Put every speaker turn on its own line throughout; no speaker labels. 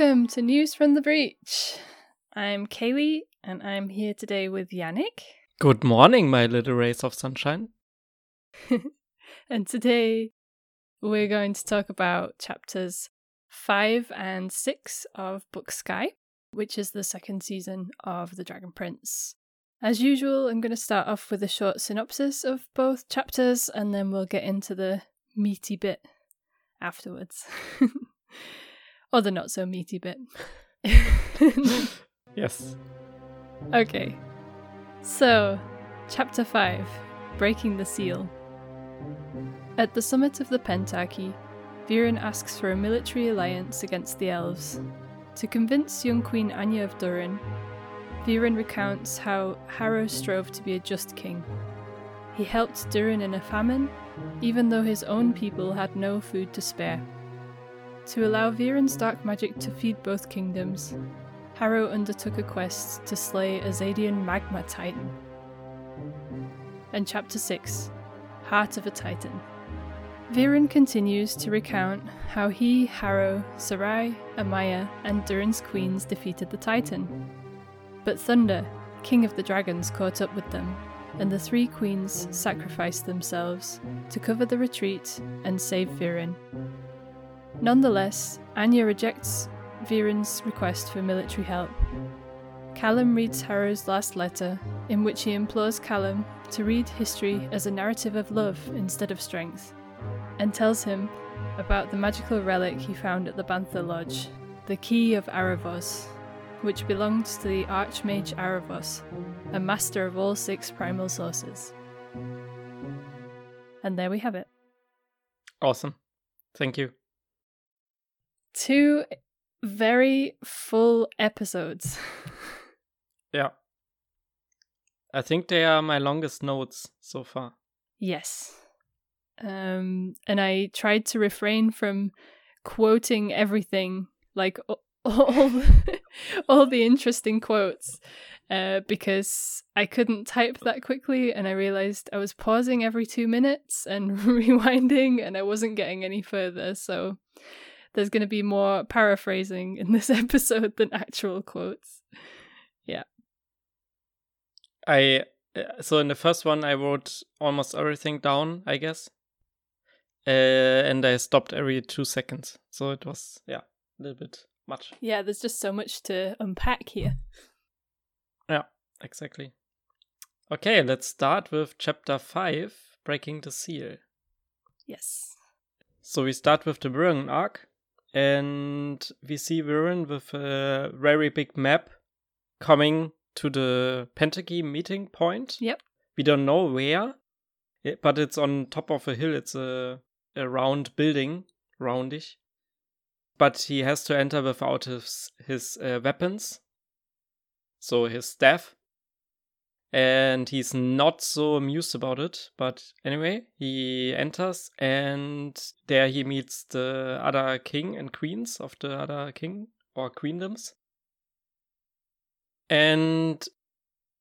Welcome to News from the Breach. I'm Kaylee, and I'm here today with Yannick.
Good morning, my little rays of sunshine.
and today we're going to talk about chapters 5 and 6 of Book Sky, which is the second season of The Dragon Prince. As usual, I'm going to start off with a short synopsis of both chapters and then we'll get into the meaty bit afterwards. or the not so meaty bit.
yes.
Okay. So, chapter 5 Breaking the Seal. At the summit of the Pentarchy, Viren asks for a military alliance against the elves. To convince young Queen Anya of Duren, Viren recounts how Harrow strove to be a just king. He helped Duren in a famine, even though his own people had no food to spare. To allow Viren's dark magic to feed both kingdoms, Harrow undertook a quest to slay Azadian magma titan. And Chapter 6 Heart of a Titan. Viren continues to recount how he, Harrow, Sarai, Amaya, and Duren's queens defeated the Titan. But Thunder, king of the dragons, caught up with them, and the three queens sacrificed themselves to cover the retreat and save Viren. Nonetheless, Anya rejects Viren's request for military help. Callum reads Harrow's last letter, in which he implores Callum to read history as a narrative of love instead of strength, and tells him about the magical relic he found at the Banther Lodge, the Key of Aravos, which belonged to the Archmage Aravos, a master of all six primal sources. And there we have it.
Awesome. Thank you.
Two very full episodes.
yeah. I think they are my longest notes so far.
Yes. Um, and I tried to refrain from quoting everything, like all, all the interesting quotes, uh, because I couldn't type that quickly, and I realized I was pausing every two minutes and rewinding, and I wasn't getting any further. So there's going to be more paraphrasing in this episode than actual quotes. Yeah.
I uh, so in the first one I wrote almost everything down, I guess. Uh, and I stopped every 2 seconds. So it was yeah, a little bit much.
Yeah, there's just so much to unpack here.
Yeah, exactly. Okay, let's start with chapter 5, Breaking the Seal.
Yes.
So we start with the Viren arc, and we see Viren with a very big map coming to the Pentarchy meeting point.
Yep.
We don't know where, but it's on top of a hill. It's a, a round building, roundish. But he has to enter without his his uh, weapons, so his staff. And he's not so amused about it. But anyway, he enters, and there he meets the other king and queens of the other king or queendoms. And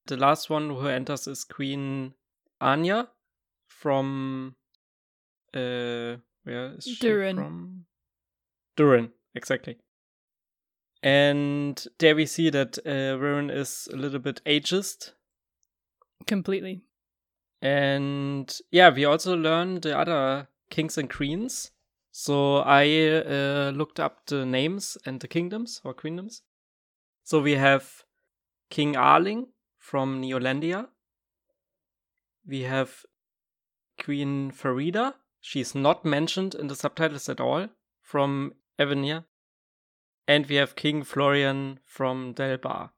the last one who enters is Queen Anya from uh where is she
Duren.
from? Duren, exactly. And there we see that uh, Viren is a little bit ageist.
Completely.
And yeah, we also learn the other kings and queens. So I uh, looked up the names and the kingdoms or queendoms. So we have King Ahling from Neolandia. We have Queen Farida. She's not mentioned in the subtitles at all from Evenere. And we have King Florian from Delbar.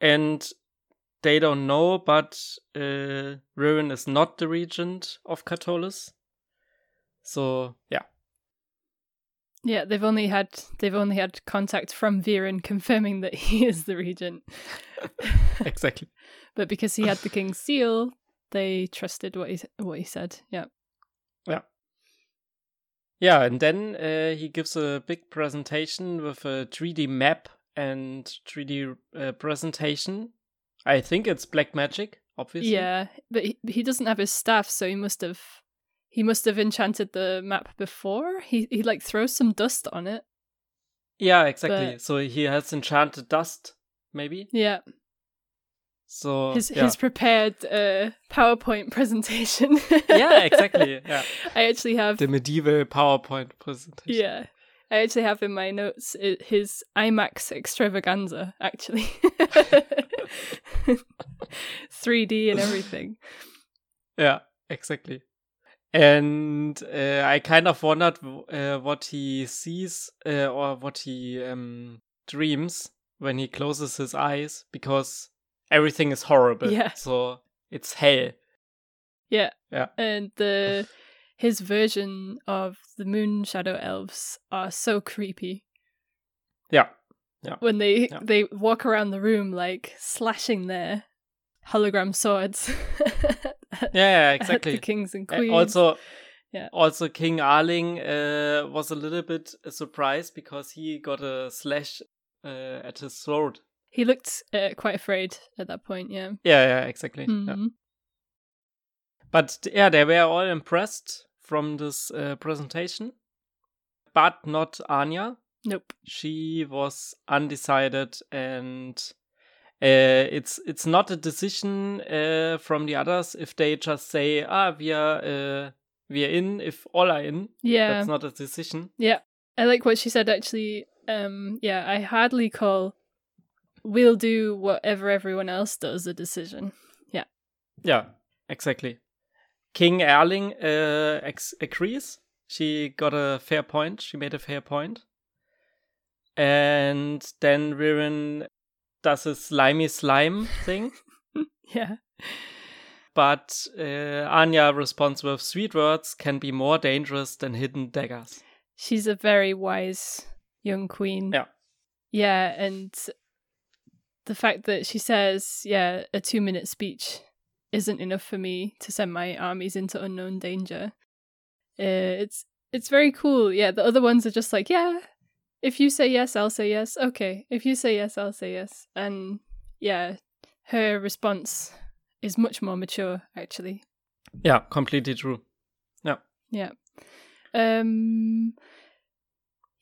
And they don't know, but uh, is not the regent of Katolis. So yeah,
Yeah, they've only had they've only had contact from Viren confirming that he is the regent.
exactly.
But because he had the king's seal, they trusted what he what he said. Yeah.
Yeah. Yeah, and then uh, he gives a big presentation with a 3D map and 3D uh, presentation. I think it's black magic, obviously.
Yeah, but he, he doesn't have his staff, so he must have he must have enchanted the map before. He he like throws some dust on it.
Yeah, exactly.
But-
so he has enchanted dust, maybe.
Yeah,
So
his
yeah.
his prepared uh, PowerPoint presentation.
yeah, exactly. Yeah,
I actually have
the medieval PowerPoint presentation.
yeah. I actually have in my notes his IMAX extravaganza, actually. 3D and everything.
Yeah, exactly. And uh, I kind of wondered uh, what he sees uh, or what he um, dreams when he closes his eyes because everything is horrible.
Yeah.
So it's hell.
Yeah.
Yeah.
And the his version of the moon shadow elves are so creepy.
Yeah. Yeah.
When they
Yeah.
they walk around the room like slashing their hologram swords.
Yeah, exactly.
the kings and
Uh,
queens.
also,
Yeah.
also King Ahling uh, was a little bit surprised because he got a slash uh, at his throat.
he looked uh, quite afraid at that point, yeah.
Yeah, yeah, exactly. Yeah. But yeah, they were all impressed from this uh, presentation, but not Anya.
Nope.
She was undecided, and uh, it's it's not a decision uh, from the others if they just say, "Ah, we are uh, we are in." If all are in,
Yeah.
that's not a decision.
Yeah, I like what she said actually. Um, yeah, I hardly call we'll do whatever everyone else does a decision.
Yeah. Yeah, exactly. King Ahling uh, agrees. She got a fair point. She made a fair point. And then Viren does a slimy slime thing.
Yeah.
But uh, Anya responds with sweet words can be more dangerous than hidden daggers.
She's a very wise young queen.
Yeah.
Yeah, and the fact that she says, yeah, a two minute speech isn't enough for me to send my armies into unknown danger. Uh, it's it's very cool. Yeah, the other ones are just like, yeah, if you say yes, I'll say yes. Okay. If you say yes, I'll say yes. And yeah, her response is much more mature actually.
Yeah, completely true.
Yeah. Yeah. Um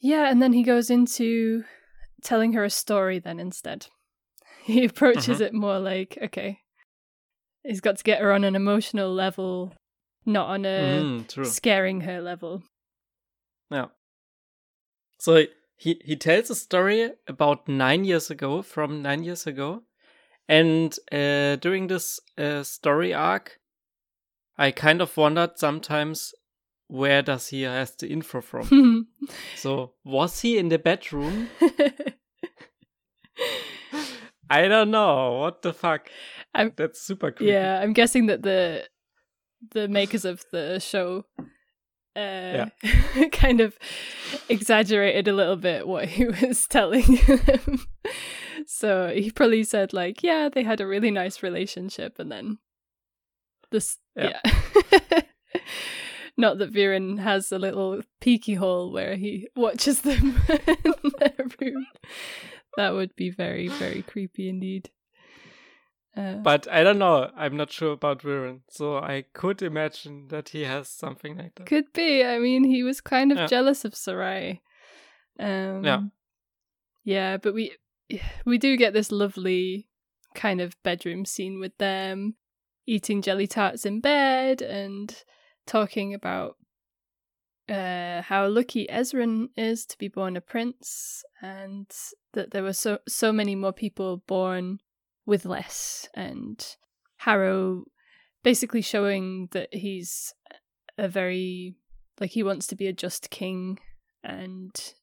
Yeah, and then he goes into telling her a story then instead. He approaches it more like, okay. He's got to get her on an emotional level, not on a
Mm, true.
scaring her level.
Yeah. So he he tells a story about nine years ago, from nine years ago, and uh, during this uh, story arc, I kind of wondered sometimes where does he has the info from. so was he in the bedroom? I don't know. What the fuck?
I'm-
That's super creepy.
yeah, I'm guessing that the the makers of the show uh kind of exaggerated a little bit what he was telling them. so he probably said like, yeah, they had a really nice relationship and then this
Yeah.
yeah. Not that Viren has a little peeky hole where he watches them in their room. That would be very, very creepy indeed. Uh,
But I don't know. I'm not sure about Viren, so I could imagine that he has something like that.
Could be. I mean, he was kind of
Yeah.
jealous of Sarai. Um,
Yeah.
Yeah, but we we do get this lovely kind of bedroom scene with them eating jelly tarts in bed and talking about uh, how lucky Ezran is to be born a prince, and that there were so so many more people born with less, and Harrow basically showing that he's a very like he wants to be a just king and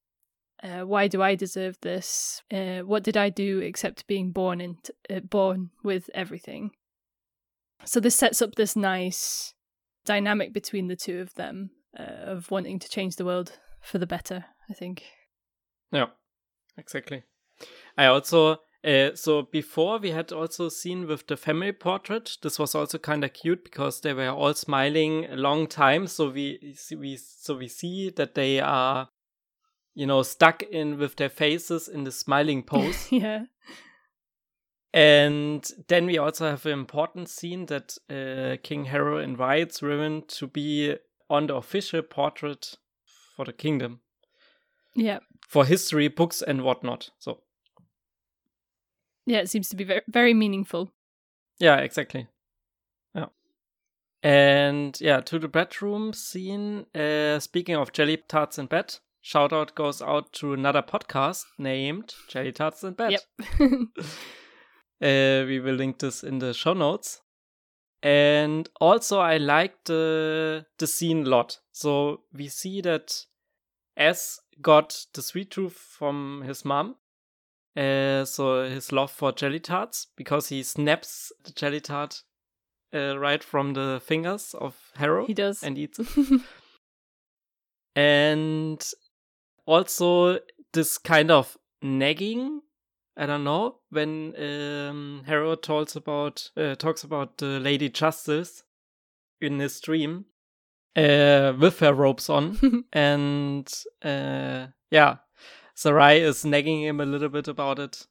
uh, why do I deserve this? Uh, what did I do except being born and uh, born with everything? So this sets up this nice dynamic between the two of them uh, of wanting to change the world for the better. I think.
Yeah, exactly. I also uh, so before we had also seen with the family portrait. This was also kind of cute because they were all smiling a long time. So we see- we so we see that they are, you know, stuck in with their faces in the smiling pose.
yeah.
And then we also have an important scene that uh, King Harrow invites Riven to be on the official portrait for the kingdom.
Yeah.
for history books and whatnot. So
Yeah, it seems to be very, very meaningful.
yeah, exactly. Yeah. And yeah, to the bedroom scene. Uh, speaking of jelly tarts in bed, shout out goes out to another podcast named Jelly Tarts in Bed.
Yep.
Uh, we will link this in the show notes. And also, I liked the the scene a lot. So we see that S got the sweet tooth from his mom. Uh, so his love for jelly tarts because he snaps the jelly tart uh, right from the fingers of Harrow
he does.
and eats it. and also this kind of nagging i don't know when um harrow talks about uh, talks about the lady justice in his dream uh with her robes on and uh yeah sarai is nagging him a little bit about it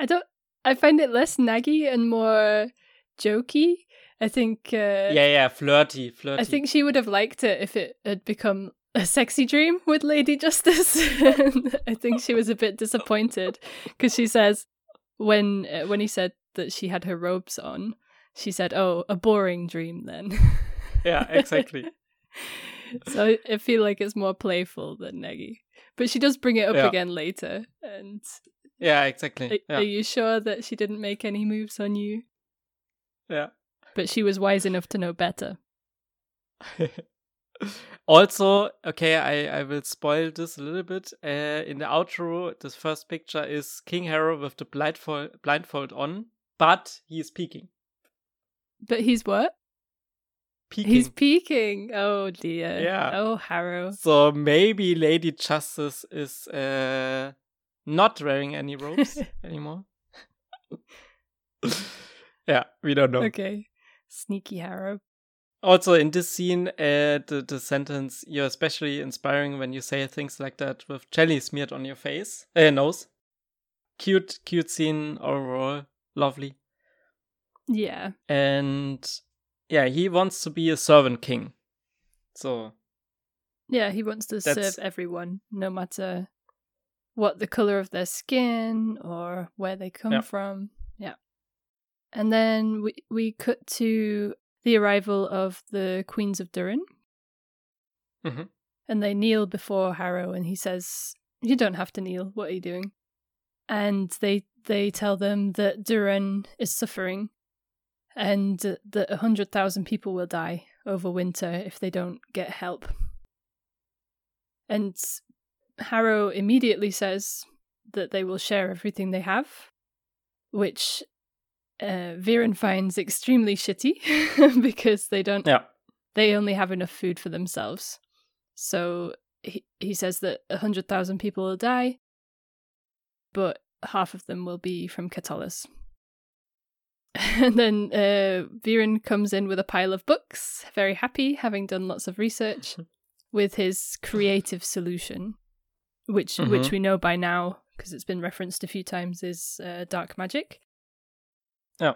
I don't. I find it less naggy and more jokey. I think. Uh,
yeah yeah flirty flirty
I think she would have liked it if it had become a sexy dream with Lady Justice. I think she was a bit disappointed because she says when uh, when he said that she had her robes on, she said, "Oh, a boring dream then."
yeah exactly
so I- feel like it's more playful than naggy. But she does bring it up
Yeah.
again later. And
yeah exactly
are,
yeah
are you sure that she didn't make any moves on you?
yeah
But she was wise enough to know better.
Also, okay, I, I will spoil this a little bit. Uh, in the outro, this first picture is King Harrow with the blindfold, blindfold on, but he is peeking.
But he's what?
Peeking.
He's peeking. Oh dear.
Yeah.
Oh Harrow.
so maybe Lady Justice is uh, not wearing any robes anymore. yeah, we don't know.
Okay. Sneaky Harrow.
Also, in this scene, uh, the, the sentence, you're especially inspiring when you say things like that with jelly smeared on your face, uh, nose. Cute, cute scene overall. Lovely.
Yeah.
And yeah, he wants to be a servant king. So,
Yeah, he wants to serve everyone, no matter what the color of their skin or where they come
Yeah.
from. Yeah. And then we we cut to the arrival of the Queens of Duren.
Mhm.
And they kneel before Harrow and he says, You don't have to kneel, what are you doing? And they they tell them that Duren is suffering and that a hundred thousand people will die over winter if they don't get help. And Harrow immediately says that they will share everything they have, which uh, Viren finds extremely shitty because they don't.
yeah.
They only have enough food for themselves. So he he says that a hundred thousand people will die, but half of them will be from Katolis. And then uh, Viren comes in with a pile of books, very happy, having done lots of research, with his creative solution, which which
Mhm.
we know by now because it's been referenced a few times is uh, dark magic,
Yeah.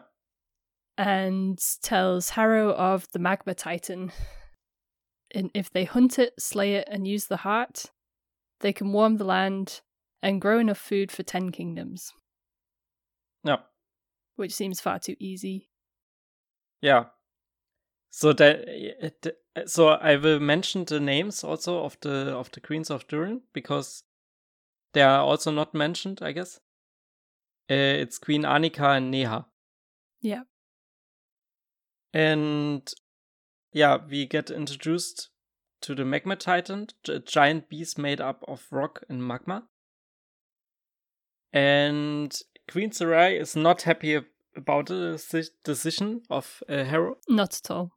and tells Harrow of the magma titan. And if they hunt it, slay it, and use the heart, they can warm the land and grow enough food for ten kingdoms,
Yeah.
which seems far too easy.
Yeah. So that so I will mention the names also of the of the queens of Duren because they are also not mentioned, I guess. Uh, it's Queen Annika and Neha.
Yeah.
And yeah, we get introduced to the magma titan, a giant beast made up of rock and magma. And Queen Sarai is not happy about the decision of uh, Harrow.
Not at all.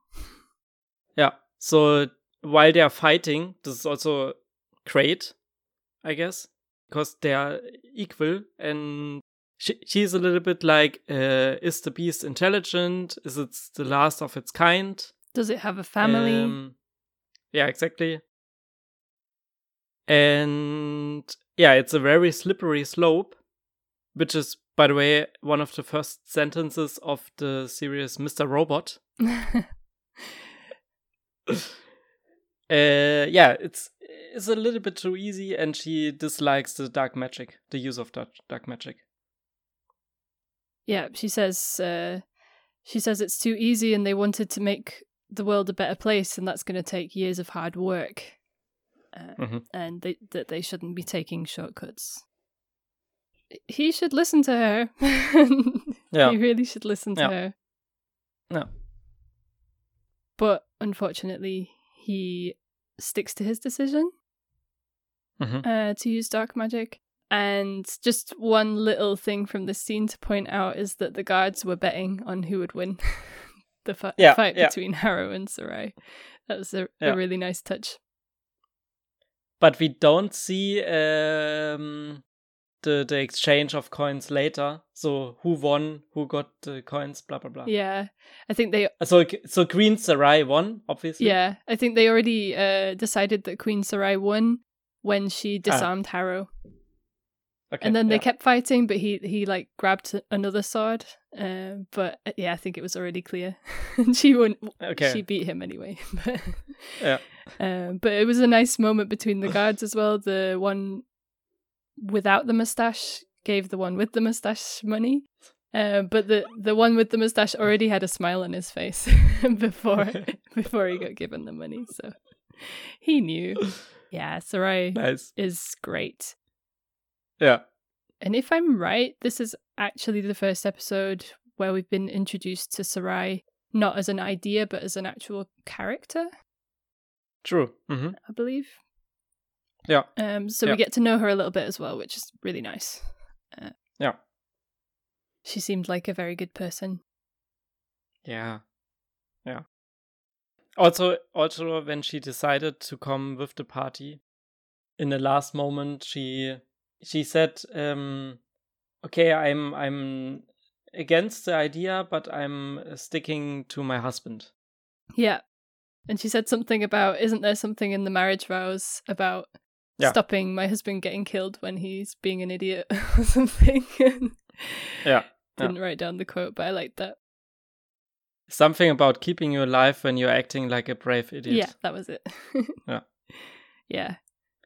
Yeah. So while they are fighting, this is also great, I guess, because they are equal. And she, she's a little bit like, uh, is the beast intelligent? Is it the last of its kind?
Does it have a family?
Um, yeah, exactly. And yeah, it's a very slippery slope, which is, by the way, one of the first sentences of the series Mr. Robot. Uh, yeah, it's is a little bit too easy, and she dislikes the dark magic, the use of dark, dark magic.
Yeah, she says uh, she says it's too easy, and they wanted to make the world a better place, and that's going to take years of hard work, uh,
Mhm.
and they, that they shouldn't be taking shortcuts. He should listen to her.
Yeah.
he really should listen to
Yeah.
her.
No.
But unfortunately, he sticks to his decision
Mhm.
uh, to use dark magic. And just one little thing from this scene to point out is that the guards were betting on who would win the fi-
Yeah,
fight
yeah.
between Harrow and Sarai. That was a,
Yeah.
a really nice touch.
But we don't see um, the the exchange of coins later. So who won? Who got the coins? Blah blah blah.
Yeah, I think they.
So so Queen Sarai won, obviously.
Yeah, I think they already uh, decided that Queen Sarai won when
Ah.
she disarmed Harrow.
Okay,
and then they kept fighting, but he he like grabbed another sword. Uh, but yeah, I think it was already clear. she won.
Okay.
She beat him anyway. But,
Yeah.
um, but it was a nice moment between the guards as well. The one without the mustache gave the one with the mustache money. Uh, but the the one with the mustache already had a smile on his face before before he got given the money, so he knew. Yeah, Sarai
Nice.
is great.
Yeah.
And if I'm right, this is actually the first episode where we've been introduced to Sarai not as an idea but as an actual character,
True. hmm
I believe.
Yeah.
Um so
Yeah.
we get to know her a little bit as well, which is really nice.
Yeah.
She seemed like a very good person.
Yeah. Yeah. Also, also when she decided to come with the party, in the last moment, she she said, um, "Okay, I'm I'm against the idea, but I'm sticking to my husband."
Yeah. And she said something about isn't there something in the marriage vows about
Yeah.
stopping my husband getting killed when he's being an idiot or something.
Yeah.
Didn't write down the quote, but I liked that.
Something about keeping you alive when you're acting like a brave idiot.
Yeah, that was it.
Yeah.
Yeah.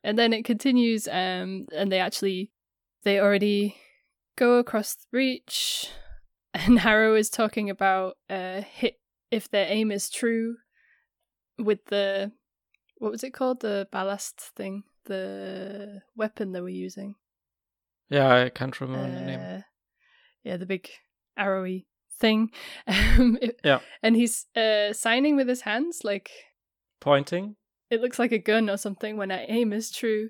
And then it continues, um, and they actually they already go across the breach and Harrow is talking about uh hit if their aim is true with the what was it called? The ballast thing. The weapon they were using.
Yeah, I can't remember the name.
Uh, yeah, the big arrowy thing. Um, it-
Yeah.
And he's uh signing with his hands like
Pointing.
It looks like a gun or something when our aim is true.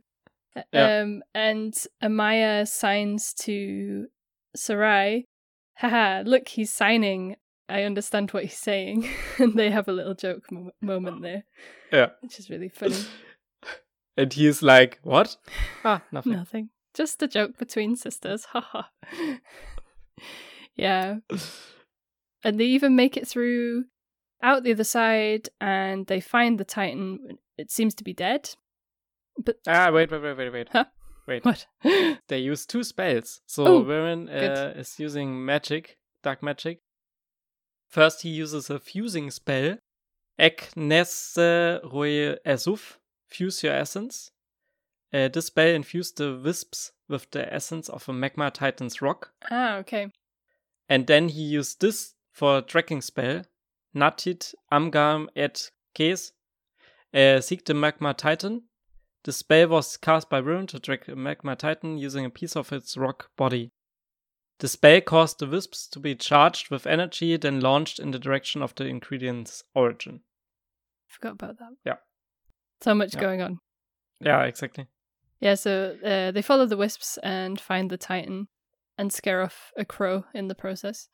Yeah.
Um, and Amaya signs to Sarai, haha, look, he's signing. I understand what he's saying. and they have a little joke mo- moment there,
Yeah.
which is really funny.
And he's like, "What? Ah, nothing."
Nothing. Just a joke between sisters. Haha. yeah. And they even make it through out the other side and they find the Titan. It seems to be dead. But
Ah, wait, wait, wait, wait, wait.
Huh?
Wait.
what?
They use two spells. So
Oh,
uh, is using magic, dark magic. First, he uses a fusing spell. Ek nesse roi esuf, fuse your essence. Uh, this spell infused the wisps with the essence of a magma titan's rock.
ah, okay.
And then he used this for a tracking spell. Natit Amgam et Kes. Uh, seek the Magma Titan. The spell was cast by Rune to track a Magma Titan using a piece of its rock body. The spell caused the wisps to be charged with energy, then launched in the direction of the ingredient's origin.
Forgot about that.
Yeah.
So much
Yeah.
going on.
Yeah, exactly.
Yeah, so uh, they follow the wisps and find the Titan and scare off a crow in the process.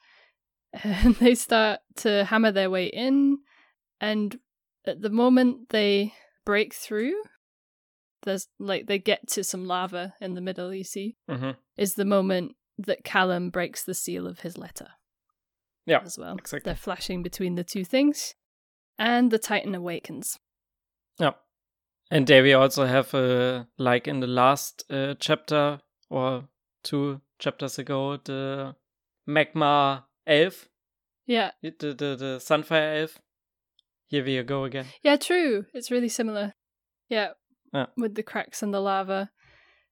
And they start to hammer their way in, and at the moment they break through, there's like they get to some lava in the middle, you see,
hmm
is the moment that Callum breaks the seal of his letter
Yeah,
as well.
exactly.
They're flashing between the two things, and the Titan awakens.
Yeah. And there we also have, uh, like in the last uh, chapter or two chapters ago, the magma elf,
Yeah,
the, the, the sunfire elf. Here we go again.
Yeah, true. It's really similar. Yeah.
Yeah.
with the cracks and the lava.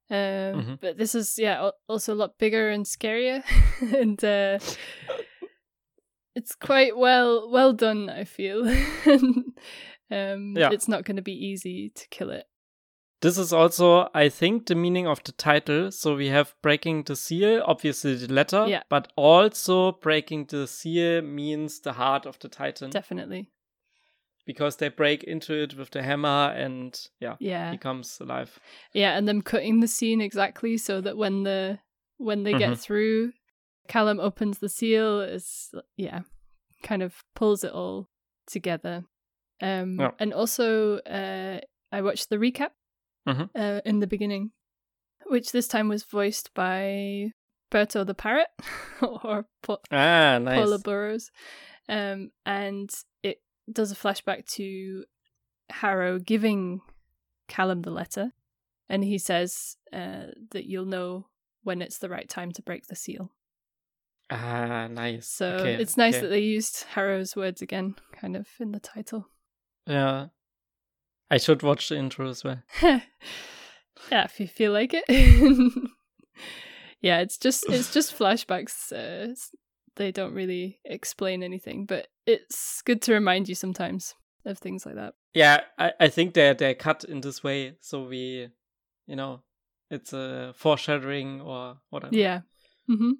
Um,
Mhm.
But this is yeah also a lot bigger and scarier, and uh, it's quite well well done. I feel. um,
Yeah.
it's not going to be easy to kill it.
This is also, I think, the meaning of the title. So we have breaking the seal, obviously the letter,
Yeah.
but also breaking the seal means the heart of the Titan
Definitely,
because they break into it with the hammer and yeah,
yeah.
he comes alive.
Yeah, and them cutting the scene exactly so that when the when they
Mhm.
get through, Callum opens the seal. Is yeah, kind of pulls it all together. Um,
Yeah.
and also, uh, I watched the recap
Mhm.
uh, in the beginning, which this time was voiced by Berto the parrot or pa-
Ah, nice.
Paula Burrows, um, and it does a flashback to Harrow giving Callum the letter, and he says uh, that you'll know when it's the right time to break the seal.
Ah, nice.
So
Okay,
it's nice
okay.
that they used Harrow's words again, kind of in the title.
Yeah. I should watch the intro as well.
yeah, if you feel like it. yeah, it's just it's just flashbacks. Uh, they don't really explain anything, but it's good to remind you sometimes of things like that.
Yeah, I, I think they're they're cut in this way, so we, you know, it's a foreshadowing or whatever.
Yeah. Mm-hmm.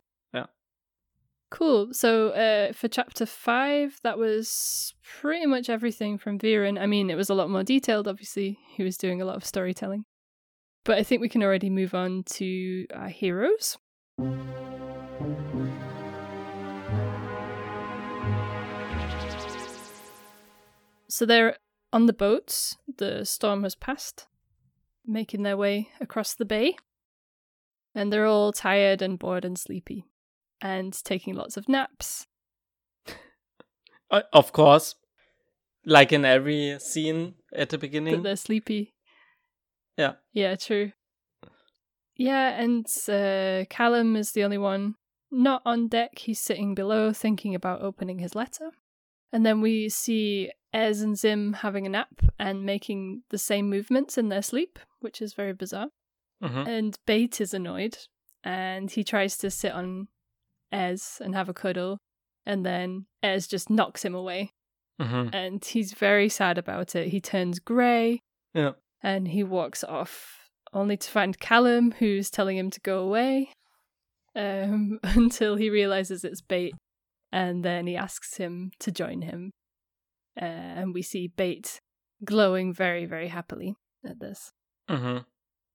Cool. So uh, for chapter five, that was pretty much everything from Viren. I mean, it was a lot more detailed. Obviously, he was doing a lot of storytelling, but I think we can already move on to our heroes. So they're on the boats. The storm has passed, making their way across the bay. And they're all tired and bored and sleepy, and taking lots of naps.
Uh, of course, like in every scene at the
That
beginning.
they're sleepy.
Yeah.
Yeah, true. Yeah, and uh, Callum is the only one not on deck. He's sitting below thinking about opening his letter. And then we see Ez and Zym having a nap and making the same movements in their sleep, which is very bizarre.
Mhm.
And Bait is annoyed and he tries to sit on Ez and have a cuddle. And then Ez just knocks him away.
Mhm.
And he's very sad about it. He turns grey
Yeah.
and he walks off, only to find Callum, who's telling him to go away, um, until he realizes it's Bait, and then he asks him to join him, uh, and we see Bait glowing very, very happily at this,
Mhm.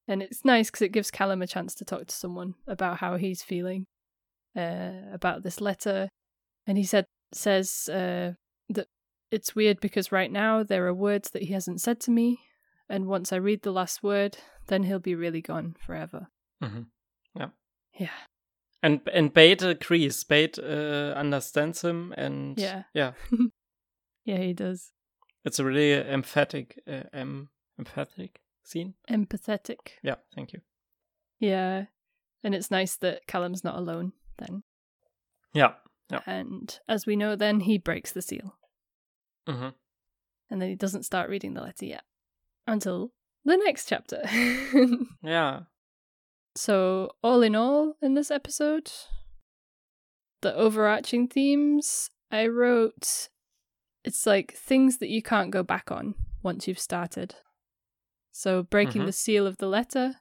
and it's nice because it gives Callum a chance to talk to someone about how he's feeling, uh, about this letter, and he said says uh, that it's weird because right now there are words that he hasn't said to me, and once I read the last word, then he'll be really gone forever.
Mhm. Yeah.
Yeah.
And and Bait agrees. Bait uh, understands him, and
Yeah.
yeah,
Yeah, he does.
it's a really emphatic, uh, em- emphatic scene.
Empathetic.
Yeah, thank you.
Yeah. And it's nice that Callum's not alone then.
Yeah, Yeah.
And as we know, then he breaks the seal.
hmm
And then he doesn't start reading the letter yet until the next chapter.
yeah.
so, all in all, in this episode, the overarching themes I wrote it's like things that you can't go back on once you've started. So, breaking
Mhm.
the seal of the letter,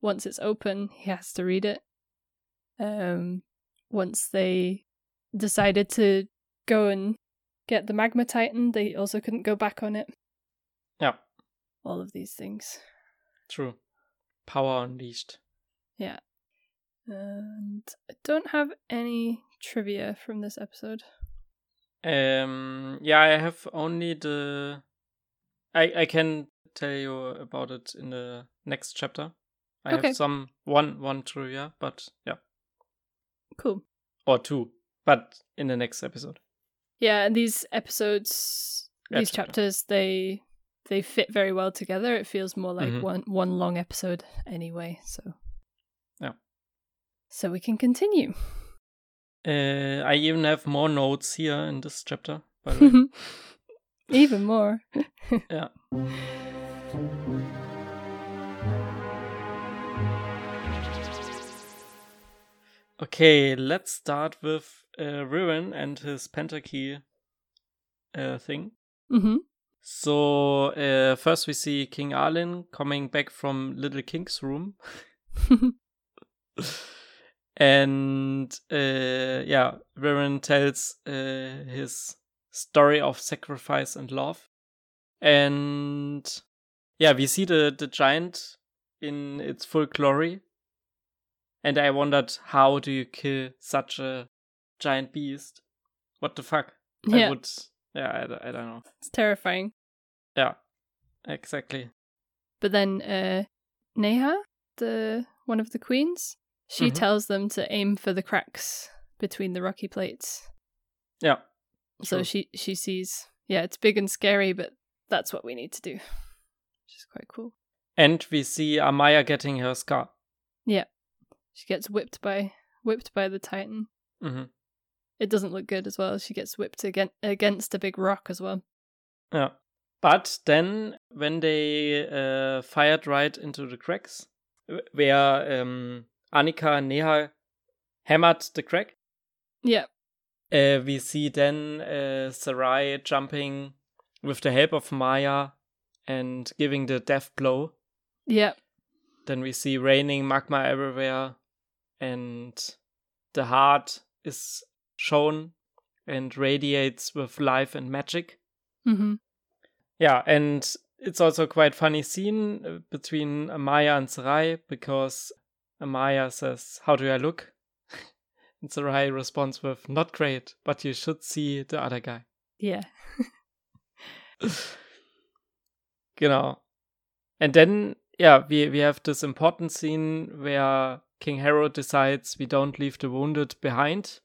once it's open, he has to read it. Um, once they decided to go and get the magma titan, they also couldn't go back on it.
Yeah,
All of these things.
true. Power unleashed.
Yeah. And I don't have any trivia from this episode.
Um, yeah, I have only the. I I can tell you about it in the next chapter. I
Okay.
have some one one trivia, but yeah,
Cool.
or two, but in the next episode.
Yeah, and these episodes, these
chapter.
chapters, they they fit very well together. It feels more like
Mhm.
one one long episode anyway. So
Yeah.
So we can continue.
Uh, I even have more notes here in this chapter. By the way.
Even more.
yeah. Okay, let's start with uh, Riven and his pentarchy uh, thing.
Mm-hmm.
So uh, first we see King Ahling coming back from Little King's room. and uh, yeah, Riven tells uh, his story of sacrifice and love. And yeah, we see the, the giant in its full glory. And I wondered, how do you kill such a giant beast? What the fuck?
Yeah.
I would, yeah, I, I don't know.
It's terrifying.
Yeah, exactly.
But then uh Neha, the one of the queens, she
Mhm.
tells them to aim for the cracks between the rocky plates.
Yeah.
So
True.
she she sees, yeah, it's big and scary, but that's what we need to do. Which is quite cool.
And we see Amaya getting her scar.
Yeah. She gets whipped by whipped by the Titan.
hmm
It doesn't look good as well. She gets whipped again against a big rock as well.
Yeah. But then when they uh, fired right into the cracks, where um, Annika and Neha hammered the crack,
Yeah.
uh, we see then uh, Sarai jumping with the help of Maya and giving the death blow.
Yeah.
Then we see raining magma everywhere, and the heart is shown and radiates with life and magic.
Mm-hmm.
Yeah, and it's also a quite funny scene uh, between Amaya and Sarai because Amaya says, How do I look? and Sarai responds with, Not great, but you should see the other guy.
Yeah.
Genau. And then, yeah, we, we have this important scene where King Harrow decides we don't leave the wounded behind.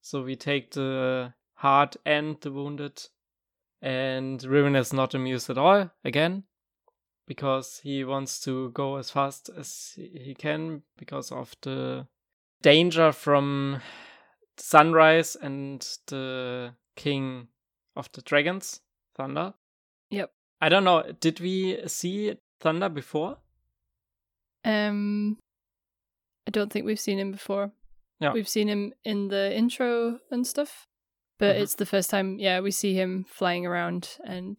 So we take the heart and the wounded. And Riven is not amused at all, again, because he wants to go as fast as he can because of the danger from sunrise and the king of the dragons, Thunder.
Yep.
I don't know. Did we see Thunder before?
Um I don't think we've seen him before.
Yeah.
We've seen him in the intro and stuff. But
Mhm.
it's the first time, yeah, we see him flying around and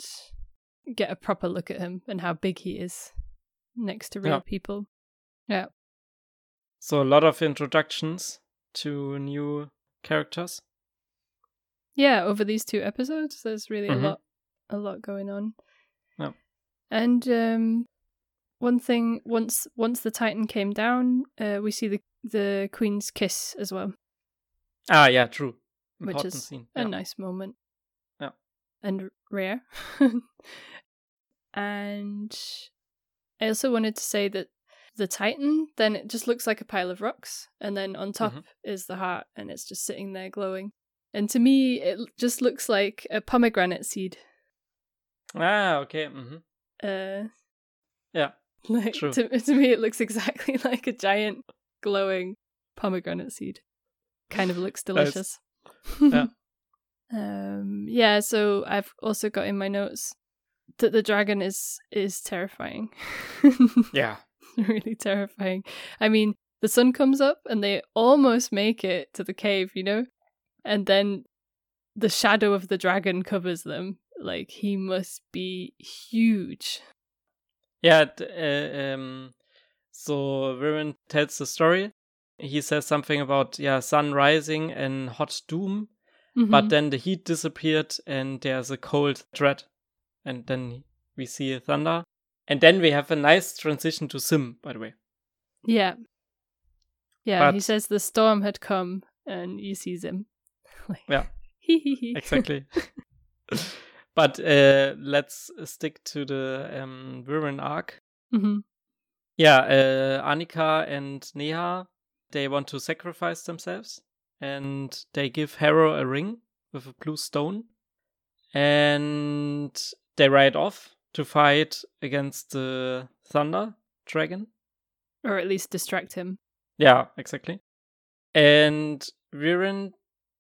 get a proper look at him and how big he is next to real
Yeah.
people. Yeah.
So a lot of introductions to new characters.
Yeah, over these two episodes there's really
Mhm.
a lot a lot going on.
Yeah.
And um one thing once once the Titan came down, uh, we see the the Queen's kiss as well.
Ah, yeah, true.
Which is
scene.
a
yeah.
nice moment.
Yeah.
And rare. and I also wanted to say that the Titan, then it just looks like a pile of rocks. And then on top
Mhm.
is the heart, and it's just sitting there glowing. And to me, it just looks like a pomegranate seed.
Ah, okay. hmm
Uh,
Yeah.
like
True.
to, to me, it looks exactly like a giant glowing pomegranate seed. Kind of looks delicious.
Yeah.
um. Yeah. So I've also got in my notes that the dragon is is terrifying.
Yeah.
really terrifying. I mean, the sun comes up and they almost make it to the cave, you know, and then the shadow of the dragon covers them. Like he must be huge.
Yeah. uh, um, so Viren tells the story. He says something about yeah, sun rising and hot doom, but
Mhm.
then the heat disappeared and there's a cold threat, and then we see thunder, and then we have a nice transition to Zym. By the way,
yeah, yeah. he says the storm had come, and you see Zym. like,
Yeah. exactly. but uh, let's stick to the um, Viren arc.
hmm
Yeah, uh, Annika and Neha, they want to sacrifice themselves and they give Harrow a ring with a blue stone and they ride off to fight against the Thunder Dragon.
Or at least distract him.
Yeah, exactly. And Viren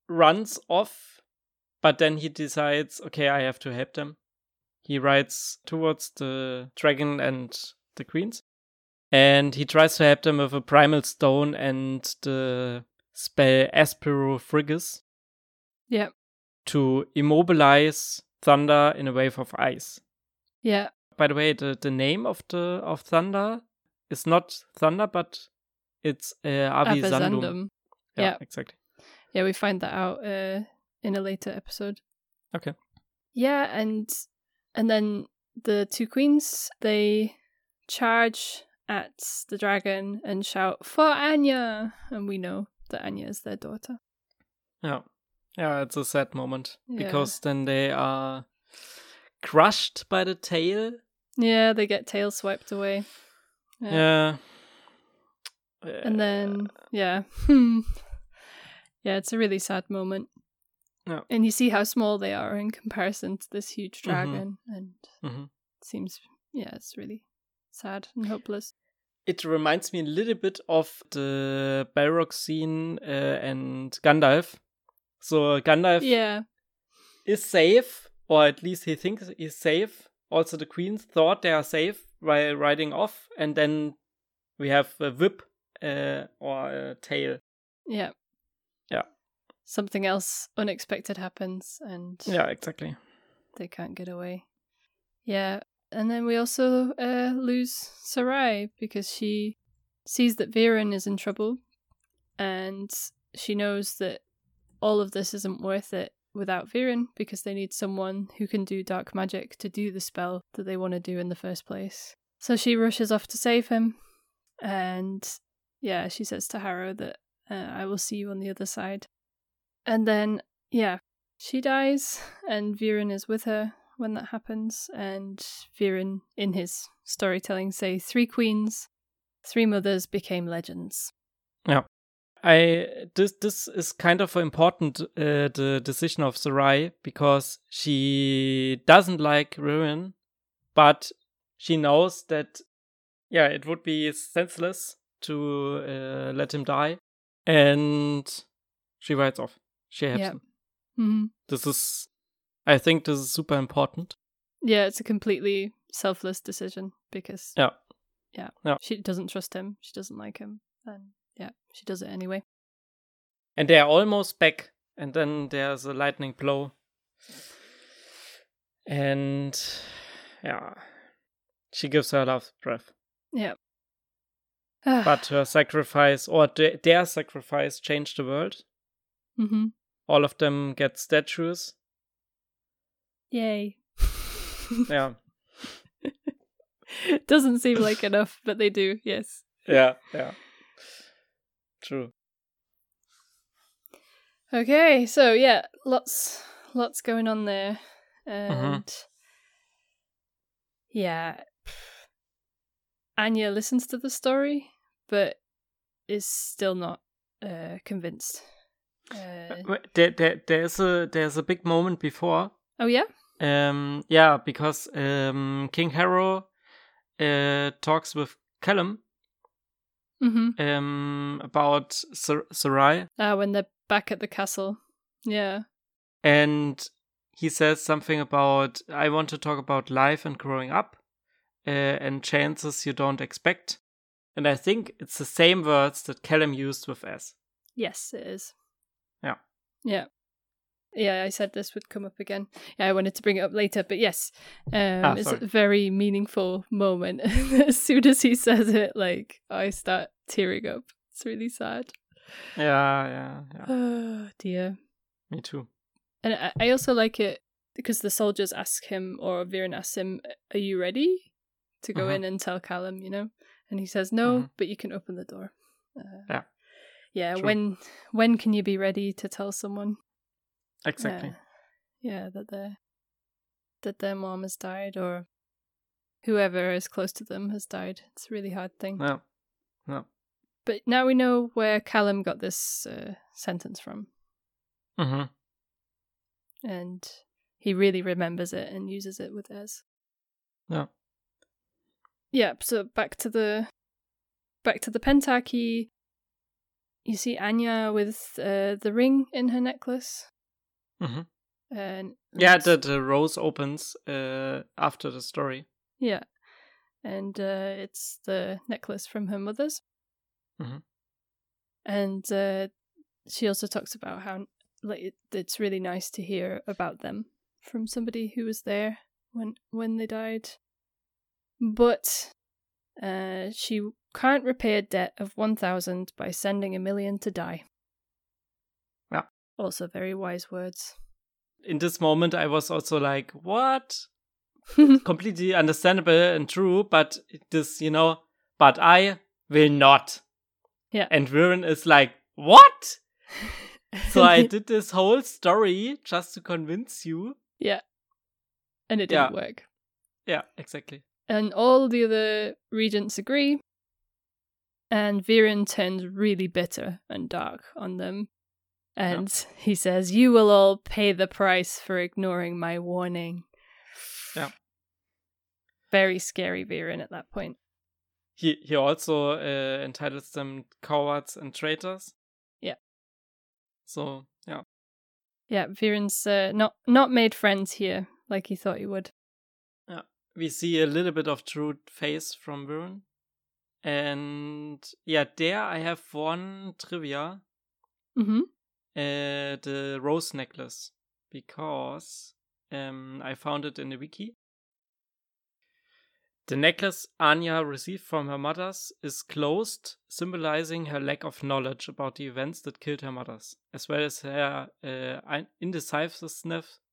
runs off, but then he decides, okay, I have to help them. He rides towards the dragon and the queens, and he tries to help them with a primal stone and the spell Aspiro Frigis
Yeah.
to immobilize Thunder in a wave of ice.
Yeah.
By the way, the, the name of the of Thunder is not Thunder, but it's uh,
Avizandum.
Yeah,
Yeah.
exactly.
Yeah, we find that out uh, in a later episode.
Okay.
Yeah, and and then the two queens they charge at the dragon and shout for Aanya, and we know that Aanya is their daughter.
Yeah. Yeah, it's a sad moment
Yeah.
because then they are crushed by the tail.
Yeah, they get tail swiped away.
Yeah.
And then yeah. Hmm. Yeah, it's a really sad moment.
Yeah.
And you see how small they are in comparison to this huge
Mhm.
dragon and
Mhm.
it seems yeah, it's really sad and hopeless.
it reminds me a little bit of the Balrog scene uh, and Gandalf. So Gandalf
Yeah.
is safe, or at least he thinks he's safe. Also, the queens thought they are safe while riding off, and then we have a whip uh, or a tail.
Yeah. Something else unexpected happens and
Yeah, exactly.
they can't get away. Yeah. And then we also uh, lose Sarai because she sees that Viren is in trouble and she knows that all of this isn't worth it without Viren because they need someone who can do dark magic to do the spell that they want to do in the first place. So she rushes off to save him and yeah, she says to Harrow that uh, I will see you on the other side. And then, yeah, she dies, and Viren is with her when that happens. And Viren, in his storytelling, say three queens, three mothers became legends. Yeah.
I this this is kind of important uh, the decision of Sarai because she doesn't like Viren, but she knows that yeah it would be senseless to uh, let him die, and she rides off. She helps
Yeah.
him.
hmm
This is, I think, this is super important.
Yeah, it's a completely selfless decision because
Yeah.
yeah,
Yeah.
she doesn't trust him, she doesn't like him, and yeah, she does it anyway.
And they're almost back, and then there's a lightning blow, and yeah, she gives her last breath.
Yeah.
but her sacrifice or th- their sacrifice changed the world.
Mm hmm
All of them get statues.
Yay.
Yeah,
Doesn't seem like enough, but they do, yes.
yeah, yeah. True.
Okay, so yeah, lots lots going on there. And yeah. Aanya listens to the story, but is still not uh, convinced. Uh,
There, there, there's a there's a big moment before.
oh yeah?
Um, yeah, because um, King Harrow uh, talks with Callum
Mm-hmm.
um about Sar- Sarai,
Ah, when they're back at the castle. Yeah.
and he says something about I want to talk about life and growing up, uh, and chances you don't expect. And I think it's the same words that Callum used with Ez.
Yes, it is.
Yeah.
Yeah. I said this would come up again. Yeah, I wanted to bring it up later, but yes, um,
Ah,
it's a very meaningful moment. as soon as he says it, like I start tearing up. It's really sad.
Yeah, yeah, yeah.
Oh dear.
Me too.
And I, I also like it because the soldiers ask him, or Viren asks him, "Are you ready to go
Mhm.
in and tell Callum?" You know, and he says, "No,
Mhm.
but you can open the door." Uh,
Yeah.
Yeah.
True.
When when can you be ready to tell someone?
Exactly.
Yeah, yeah, that their that their mom has died or whoever is close to them has died. It's a really hard thing.
No. No.
But now we know where Callum got this uh, sentence from,
mm-hmm.
and he really remembers it and uses it with Ez.
Yeah.
Yeah. So back to the back to the pentarchy. You see Aanya with uh, the ring in her necklace.
hmm
And
Yeah, the, the rose opens uh, after the story.
Yeah. And uh, it's the necklace from her mother's.
Mhm.
And uh, she also talks about how like it's really nice to hear about them from somebody who was there when when they died. But uh, she can't repay a debt of 1,000 by sending a million to die.
Yeah.
Also, very wise words.
In this moment, I was also like, what? Completely understandable and true, but this, you know, but I will not.
Yeah.
And Viren is like, what? so I did this whole story just to convince you.
Yeah. And it didn't
Yeah.
work.
Yeah, exactly.
And all the other regents agree. And Viren turns really bitter and dark on them. And he says, You will all pay the price for ignoring my warning.
Yeah.
Very scary Viren at that point.
He he also uh, entitles them cowards and traitors.
Yeah.
So yeah,
Yeah, Viren's uh, not not made friends here like he thought he would.
We see a little bit of true face from Viren. And yeah, there I have one trivia.
Mm-hmm.
Uh, the rose necklace because um, I found it in the wiki. The necklace Aanya received from her mothers is closed, symbolizing her lack of knowledge about the events that killed her mothers, as well as her uh, indecisiveness,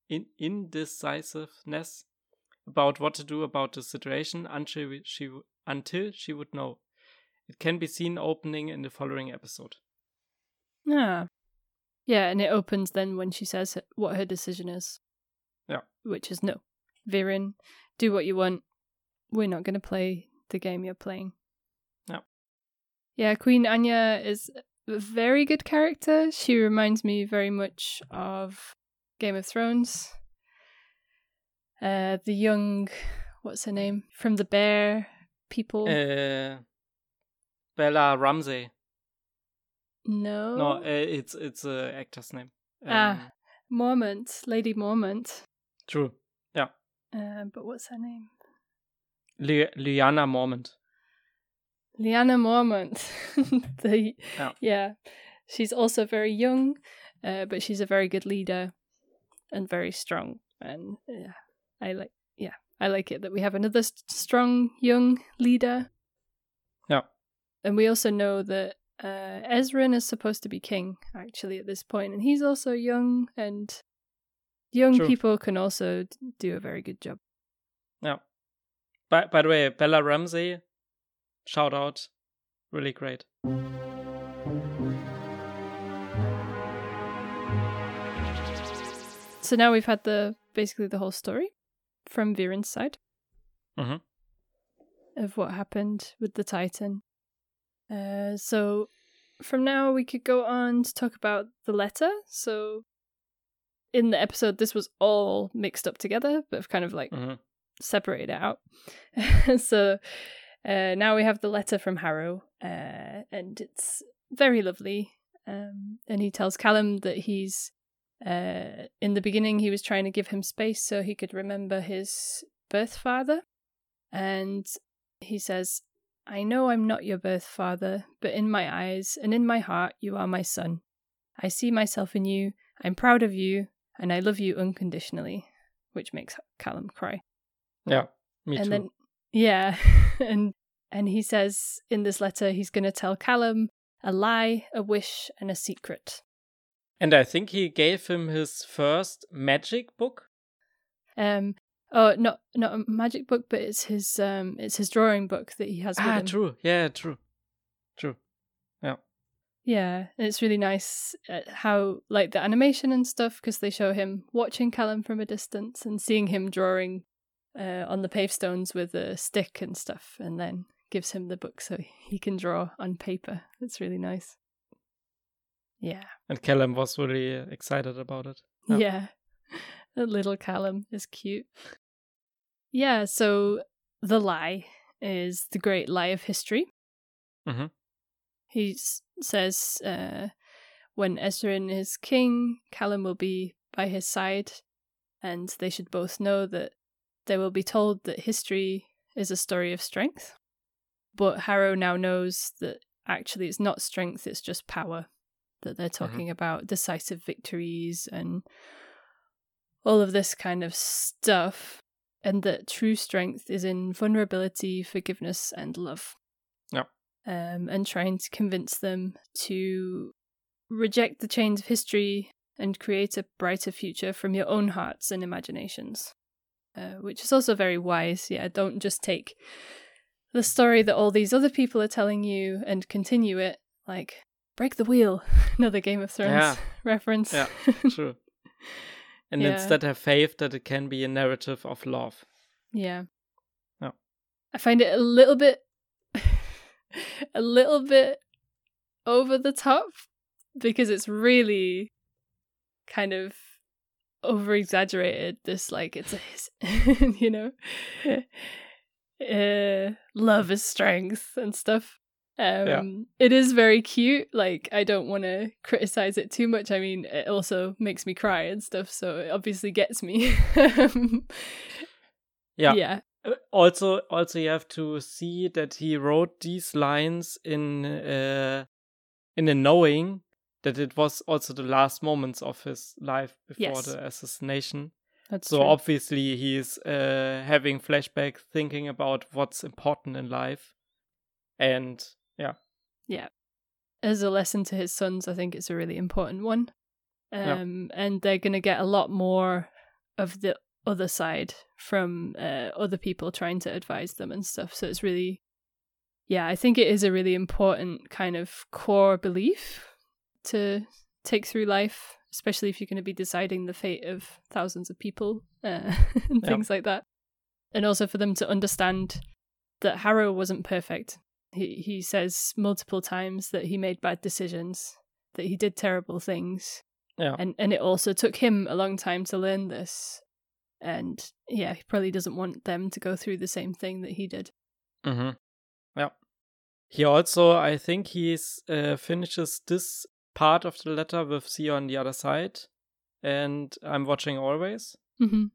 in- indecisiveness about what to do about the situation until she until she would know. It can be seen opening in the following episode.
Ah. Yeah, and it opens then when she says what her decision is.
Yeah.
Which is no. Viren, do what you want. We're not going to play the game you're playing.
Yeah.
Yeah, Queen Aanya is a very good character. She reminds me very much of Game of Thrones. Uh, the young, what's her name? From the Bear people.
Uh, Bella Ramsey.
no.
No, uh, it's it's a actor's name. Um,
Ah. Mormont, Lady Mormont.
true. Yeah,
Uh, but what's her name?
Li- Lyanna Mormont.
Lyanna Mormont. the,
Yeah.
yeah. She's also very young, uh, but she's a very good leader and very strong. And yeah, I like, yeah, I like it that we have another s- strong young leader.
Yeah.
And we also know that uh, Ezran is supposed to be king actually at this point, and he's also young, and young
True.
people can also do a very good job.
Yeah. By by the way, Bella Ramsey, shout out, really great.
So now we've had the basically the whole story from Viren's side
Mhm.
of what happened with the Titan. Uh, so from now we could go on to talk about the letter. So in the episode, this was all mixed up together, but I've kind of like
Mhm.
separated out. so uh, now we have the letter from Harrow, uh, and it's very lovely. Um, and he tells Callum that he's uh, in the beginning he was trying to give him space so he could remember his birth father, and he says, "I know I'm not your birth father, but in my eyes and in my heart you are my son. I see myself in you. I'm proud of you, and I love you unconditionally." Which makes Callum cry
Yeah, me
and
too.
then yeah and and he says in this letter he's going to tell callum a lie a wish and a secret
and I think he gave him his first magic book.
um oh not not a magic book but it's his um it's his drawing book that he has with
Ah, true. Yeah, true. True. Yeah.
yeah and it's really nice uh, how like the animation and stuff because they show him watching callum from a distance and seeing him drawing uh, on the pavestones with a stick and stuff and then gives him the book so he can draw on paper it's really nice yeah
And Callum was really uh, excited about it. Yeah.
Yeah. Little Callum is cute. Yeah, so the lie is the great lie of history.
Mhm.
He s- says uh, when Ezran is king, Callum will be by his side, and they should both know that they will be told that history is a story of strength. But Harrow now knows that actually it's not strength, it's just power. That they're talking about decisive victories and all of this kind of stuff, and that true strength is in vulnerability, forgiveness, and love.
Yeah.
Um, and trying to convince them to reject the chains of history and create a brighter future from your own hearts and imaginations. Uh, which is also very wise. Yeah, don't just take the story that all these other people are telling you and continue it. Like, break the wheel. Another Game of Thrones
Yeah.
reference.
Yeah, true. And
Yeah.
instead have faith that it can be a narrative of love.
Yeah.
Yeah.
I find it a little bit a little bit over the top because it's really kind of over exaggerated this like it's a his- you know uh, love is strength and stuff um it is very cute like i don't want to criticize it too much i mean it also makes me cry and stuff so it obviously gets me
Yeah.
yeah
Uh, Also, also you have to see that he wrote these lines in uh, in a knowing that it was also the last moments of his life before
Yes.
the assassination.
that's
So
true.
obviously he's uh, having flashback, thinking about what's important in life, and yeah, Yeah.
as a lesson to his sons, I think it's a really important one.
Yeah.
Um, And they're going to get a lot more of the other side from uh, other people trying to advise them and stuff. So it's really, yeah, I think it is a really important kind of core belief to take through life, especially if you're going to be deciding the fate of thousands of people uh, and
Yeah.
things like that. And also for them to understand that Harrow wasn't perfect. He he says multiple times that he made bad decisions, that he did terrible things,
yeah,
and and it also took him a long time to learn this. And yeah, he probably doesn't want them to go through the same thing that he did.
hmm yeah. He also, I think, he's uh, finishes this part of the letter with "See you on the other side," and I'm watching always.
hmm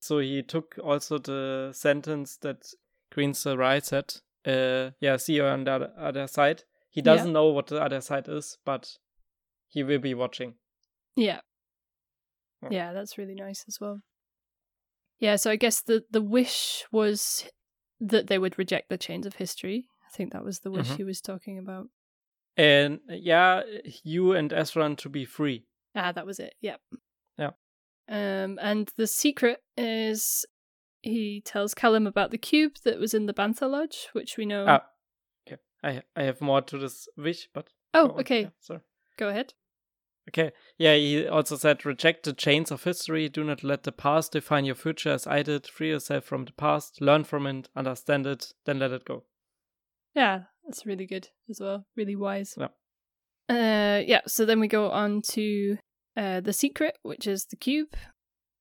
So he took also the sentence that Queen Sarai said. Uh, yeah, see you on the other, side. He doesn't know what the other side is, but he will be watching.
Yeah.
Yeah.
Yeah, that's really nice as well. Yeah, so I guess the the wish was that they would reject the chains of history. I think that was the wish
Mhm.
he was talking about.
And yeah, you and Ezran to be free.
Ah, that was it. Yep.
Yeah.
Um, and the secret is he tells Callum about the cube that was in the Banther Lodge, which we know.
Ah, okay. I I have more to this wish, but
oh, okay.
Yeah, sorry.
Go ahead.
Okay. Yeah, he also said, reject the chains of history. Do not let the past define your future as I did. Free yourself from the past. Learn from it. Understand it. Then let it go.
Yeah, that's really good as well. Really wise.
Yeah.
Uh, yeah. So then we go on to uh, the secret, which is the cube,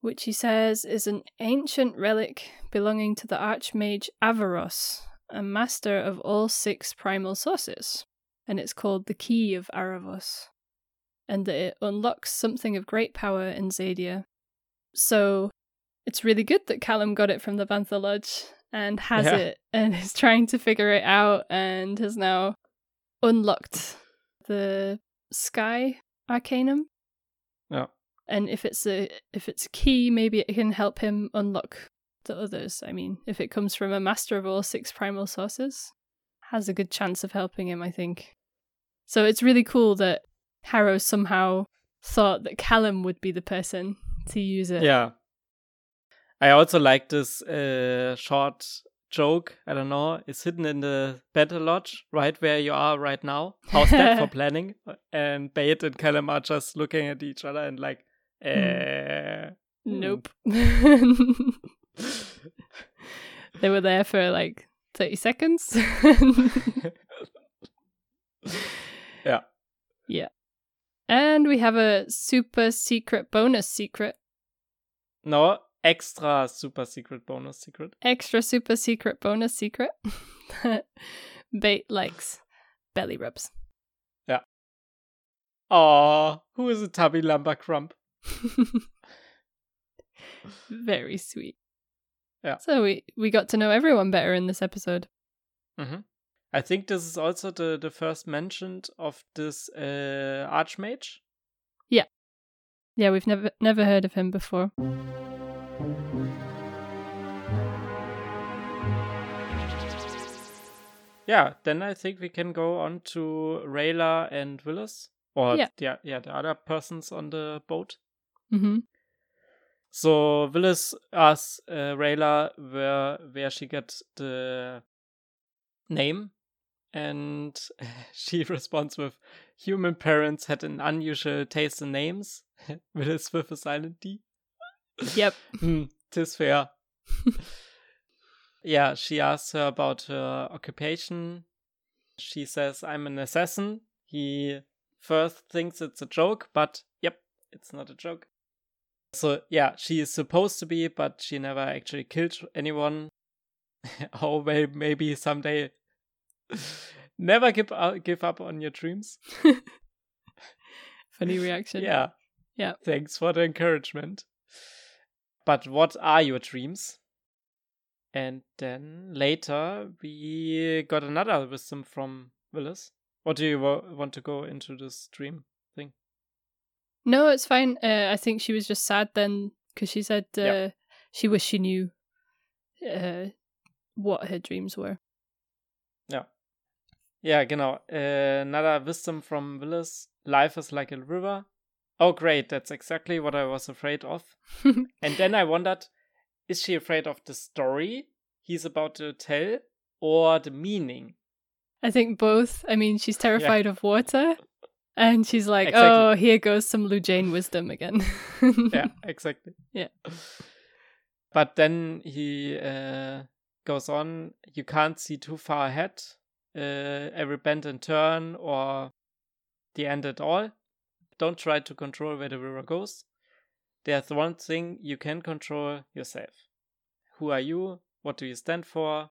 which he says is an ancient relic belonging to the Archmage Aaravos, a master of all six primal sources, and it's called the Key of Aaravos, and that it unlocks something of great power in Xadia. So it's really good that Callum got it from the Banther Lodge and has
Yeah.
it and is trying to figure it out and has now unlocked the Sky Arcanum. And if it's a if it's a key, maybe it can help him unlock the others. I mean, if it comes from a master of all six primal sources, has a good chance of helping him, I think. So it's really cool that Harrow somehow thought that Callum would be the person to use it.
Yeah. I also like this uh, short joke. I don't know. It's hidden in the Banther Lodge, right where you are right now. How's that for planning? And Bait and Callum are just looking at each other and like, eh.
Nope. they were there for like 30 seconds.
yeah.
Yeah. And we have a super secret bonus secret.
No, extra super secret bonus secret.
Extra super secret bonus secret. Bait likes belly rubs. Yeah.
Aw, who is a tubby lumber crump?
Very sweet.
Yeah.
So we we got to know everyone better in this episode.
Mhm. I think this is also the, the first mentioned of this uh, archmage.
Yeah. Yeah, we've never never heard of him before.
Yeah, then I think we can go on to Rayla and Villads. Or
Yeah.
yeah, yeah, the other persons on the boat.
Hmm
So Villads asks uh, Rayla where where she got the name, and she responds with, "Human parents had an unusual taste in names." Villads with a silent D.
Yep.
Hmm, tis fair. yeah, she asks her about her occupation. She says, "I'm an assassin." He first thinks it's a joke, but yep, it's not a joke. So yeah, she is supposed to be, but she never actually killed anyone. oh, may- maybe someday. never give up, give up on your dreams.
Funny reaction.
Yeah.
Yeah.
Thanks for the encouragement. But what are your dreams? And then later we got another wisdom from Villads. What do you wa- want to go into this dream?
No, it's fine. Uh, I think she was just sad then because she said uh,
Yep.
she wished she knew uh, what her dreams were.
Yeah, Yeah, genau. Another wisdom from Villads. Life is like a river. Oh, great. That's exactly what I was afraid of. And then I wondered, is she afraid of the story he's about to tell or the meaning?
I think both. I mean, she's terrified of water, and she's like,
Exactly.
"Oh, here goes some Lujanne wisdom again."
yeah, exactly.
Yeah.
But then he uh, goes on. You can't see too far ahead. Uh, every bend and turn or the end at all. Don't try to control where the river goes. There's one thing you can control yourself. Who are you? What do you stand for?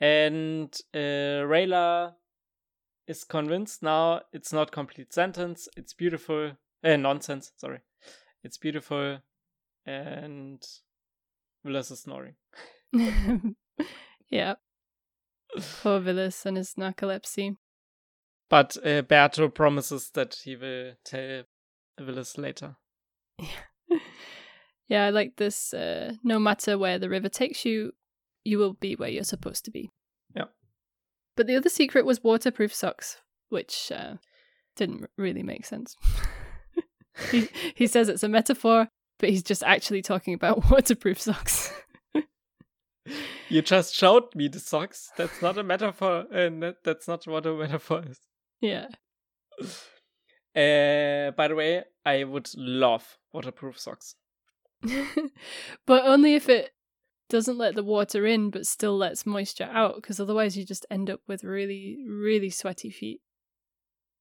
And uh, Rayla is convinced now it's not complete sentence. It's beautiful. Uh, nonsense. Sorry. It's beautiful. And Villads is snoring.
yeah. Poor Villads and his narcolepsy.
But uh, Berto promises that he will tell Villads later.
Yeah, I like this. Uh, no matter where the river takes you, you will be where you're supposed to be. But the other secret was waterproof socks, which uh, didn't really make sense. he, he says it's a metaphor, but he's just actually talking about waterproof socks.
You just showed me the socks. That's not a metaphor. And that, that's not what a metaphor is.
yeah.
Uh, by the way, I would love waterproof socks.
but only if it doesn't let the water in but still lets moisture out because otherwise you just end up with really really sweaty feet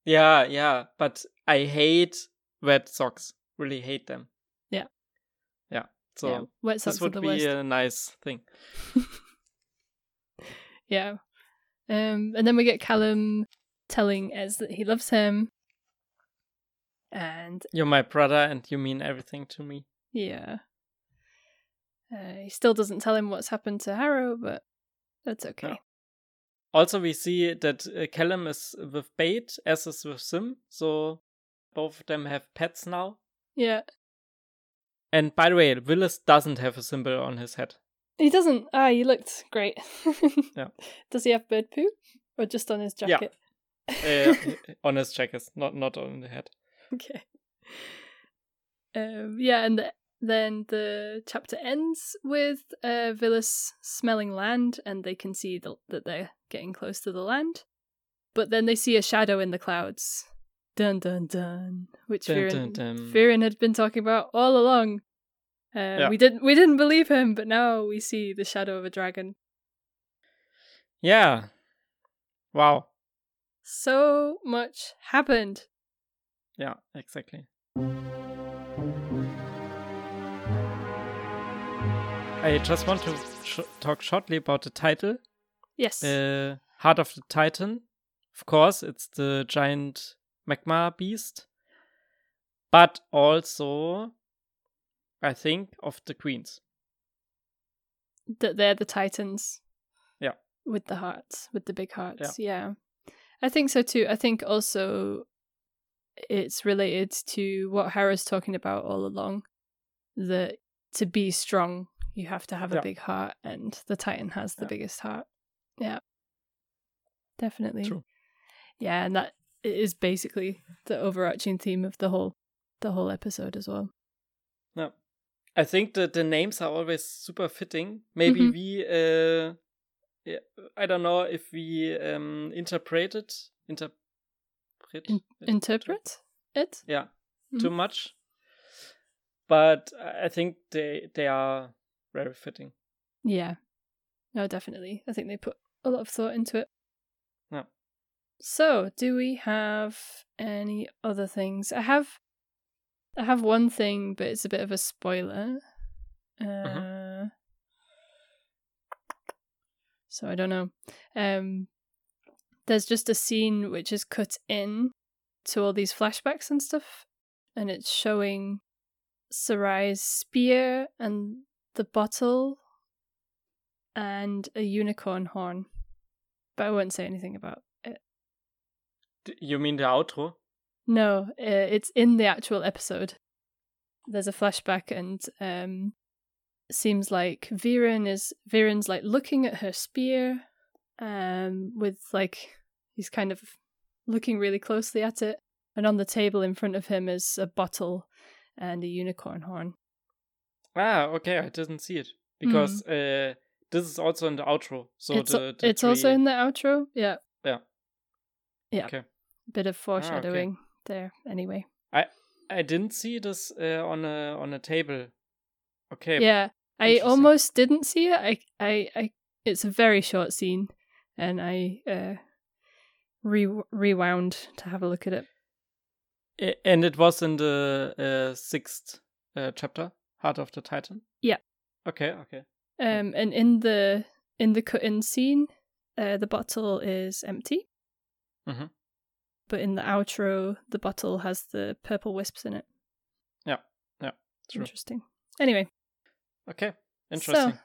Yeah, yeah. But I hate wet socks. Really hate them.
Yeah.
Yeah. So
yeah, wet socks
this would
the
be
worst
a nice thing.
yeah um and then we get callum telling Ez that he loves him and
You're my brother and you mean everything to me.
yeah uh, he still doesn't tell him what's happened to harrow but that's okay.
Also, we see that uh, Callum is with Bait, as is with Zym. So both of them have pets now.
yeah
And by the way, Villads doesn't have a symbol on his head.
he doesn't ah he looked great
Yeah.
does he have bird poo or just on his
Yeah.
jacket
Uh, on his jacket, not not on the head.
Okay. Um, yeah, and the, then the chapter ends with uh, Villads smelling land, and they can see the, that they're getting close to the land. But then they see a shadow in the clouds. Dun dun dun. Which
Dun,
Viren,
dun, dun.
Viren had been talking about all along. Uh,
Yeah.
We didn't we didn't believe him, but now we see the shadow of a dragon.
Yeah. Wow.
So much happened.
Yeah, exactly. I just want to sh- talk shortly about the title.
Yes.
Uh, Heart of the Titan. Of course, it's the giant magma beast. But also, I think, of the queens.
that they're the titans.
Yeah.
with the hearts, with the big hearts. Yeah. yeah. I think so too. I think also it's related to what Harrow's talking about all along that to be strong, you have to have
Yeah.
a big heart, and the Titan has the
Yeah.
biggest heart. Yeah. Definitely.
True.
Yeah, and that is basically the overarching theme of the whole the whole episode as well.
Yeah, I think that the names are always super fitting. Maybe
Mhm.
we, uh, yeah, I don't know if we um, interpreted, interpret,
In- Interpret it?
yeah,
Mhm.
too much. But I think they they are very fitting.
Yeah. No, definitely. I think they put a lot of thought into it.
Yeah.
So, do we have any other things? I have I have one thing, but it's a bit of a spoiler. Uh
Mhm.
So I don't know. Um there's just a scene which is cut in to all these flashbacks and stuff and it's showing Sarai's spear and the bottle and a unicorn horn. But I won't say anything about it.
D- You mean the outro?
No, uh, it's in the actual episode. There's a flashback, and um, seems like Viren is Viren's like looking at her spear, um, with like he's kind of looking really closely at it, and on the table in front of him is a bottle and a unicorn horn.
Ah, okay, I didn't see it because uh, this is also in the outro. So
it's
the, the
it's also in the outro. Yeah.
Yeah.
Yeah.
Okay.
Bit of foreshadowing there. Anyway.
I I didn't see this uh, on a on a table. Okay.
Yeah, I almost didn't see it. I, I, I. It's a very short scene, and I uh, re rewound to have a look at it.
And it was in the uh, sixth uh, chapter, Heart of the Titan.
Yeah.
Okay. Okay.
Um, and in the in the cut-in scene, uh, the bottle is empty.
Mhm.
But in the outro, the bottle has the purple wisps in it. Yeah. Yeah.
True.
Interesting. Anyway,
Okay. Interesting.
so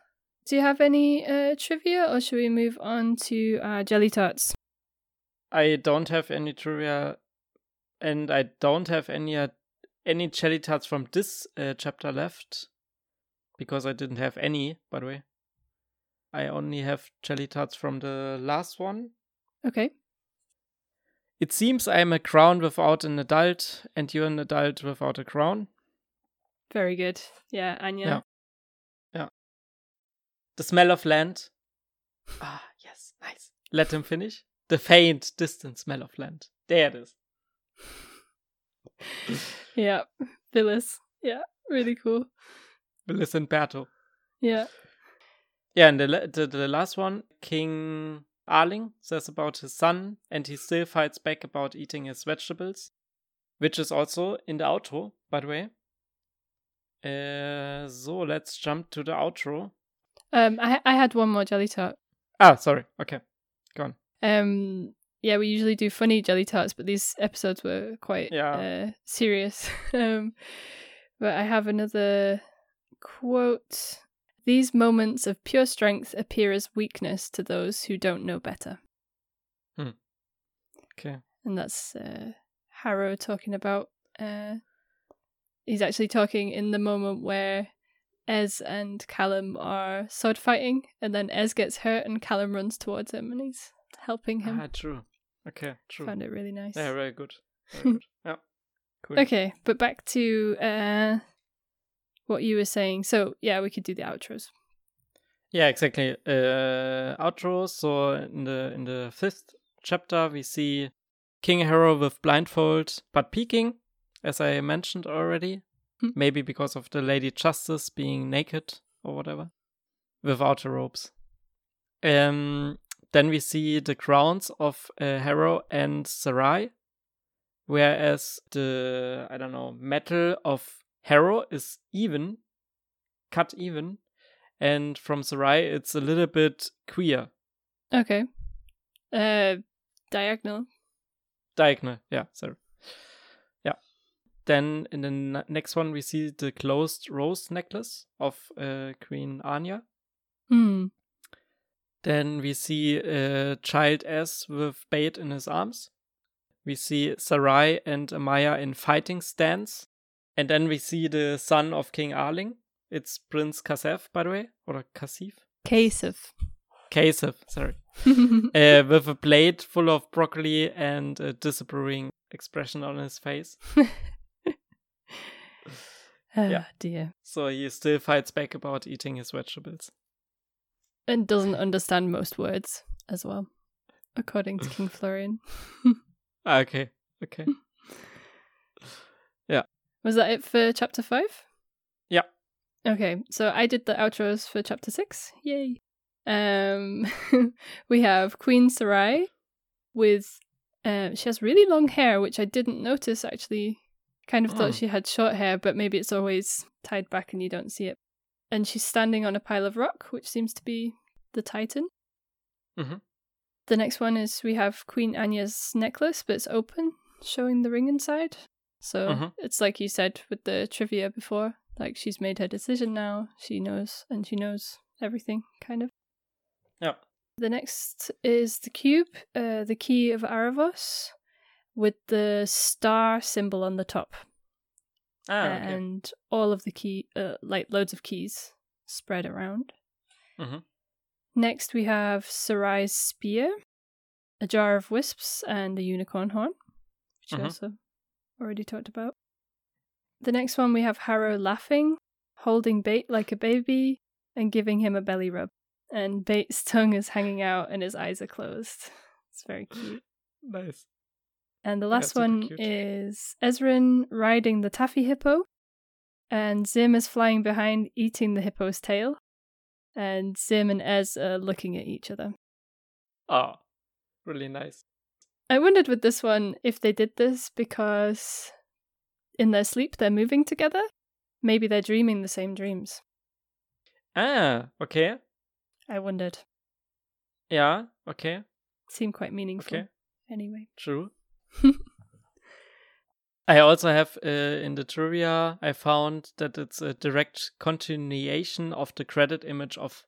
do you have any uh, trivia, or should we move on to uh, jelly tarts?
I don't have any trivia, and I don't have any uh, any jelly tarts from this uh, chapter left, because I didn't have any. By the way, I only have jelly tarts from the last one.
Okay.
It seems I am a crown without an adult, and you're an adult without a crown.
Very good. Yeah, Aanya.
Yeah. The smell of land. Ah, yes, nice. Let him finish. The faint, distant smell of land. There it is.
Yeah. Villads. Yeah. Really cool.
Villads and Berto.
Yeah.
Yeah, and the, the the last one, King Ahling says about his son, and he still fights back about eating his vegetables, which is also in the outro, by the way. Uh, so let's jump to the outro.
Um, I I had one more jelly tart.
Ah, sorry. Okay, go on.
Um, yeah, we usually do funny jelly tarts, but these episodes were quite
Yeah.
uh, serious. um, but I have another quote. These moments of pure strength appear as weakness to those who don't know better.
Okay.
and that's uh, Harrow talking about. Uh, he's actually talking in the moment where Ez and Callum are sword fighting, and then Ez gets hurt, and Callum runs towards him, and he's helping him.
Ah, true. Okay, true.
Found it really nice.
Yeah, very good. Very good. Yeah. Cool.
Okay, but back to uh, what you were saying. So yeah, we could do the outros.
Yeah, exactly. Uh, outro. So in the in the fifth chapter, we see King Harrow with blindfold but peeking, as I mentioned already.
Hmm.
Maybe because of the Lady Justice being naked or whatever, without the robes. Um. Then we see the crowns of uh, Harrow and Sarai, whereas the I don't know metal of Harrow is even, cut even, and from Sarai it's a little bit queer.
Okay. Uh, diagonal.
Diagonal, yeah, sorry. Yeah. Then in the n- next one we see the closed rose necklace of uh, Queen Aanya.
Hmm.
Then we see a child Ez with bait in his arms. We see Sarai and Amaya in fighting stance. And then we see the son of King Ahling. It's Prince Kasef, by the way, or Kasif?
Kasef.
Kasef, sorry. uh, with a plate full of broccoli and a disapproving expression on his face.
oh,
Yeah.
dear.
So he still fights back about eating his vegetables.
And doesn't understand most words as well, according to King Florian.
okay, Okay, yeah.
Was that it for chapter five?
Yeah.
Okay, so I did the outros for chapter six. Yay. Um we have Queen Sarai with uh, she has really long hair, which I didn't notice actually. Kind of
Oh.
thought she had short hair, but maybe it's always tied back and you don't see it. And she's standing on a pile of rock, which seems to be the Titan.
Mhm.
The next one is we have Queen Aanya's necklace, but it's open, showing the ring inside. So
Mhm.
it's like you said with the trivia before, like she's made her decision now. She knows, and she knows everything, kind of.
Yeah.
The next is the cube, uh, the key of Aaravos, with the star symbol on the top,
Ah, okay.
and all of the key, uh, like loads of keys spread around.
Mhm.
Next, we have Sarai's spear, a jar of wisps, and a unicorn horn, which
Mhm.
we also already talked about. The next one, we have Harrow laughing, holding Bait like a baby, and giving him a belly rub. And Bait's tongue is hanging out and his eyes are closed. It's very cute.
Nice.
And the last one
cute.
is Ezran riding the taffy hippo, and Zym is flying behind, eating the hippo's tail. And Zym and Ez are looking at each other.
Oh, really nice.
I wondered with this one if they did this because in their sleep they're moving together. Maybe they're dreaming the same dreams.
Ah, okay.
I wondered.
Yeah, okay,
Seemed quite meaningful.
okay.
Anyway.
True. I also have uh, in the trivia, I found that it's a direct continuation of the credit image of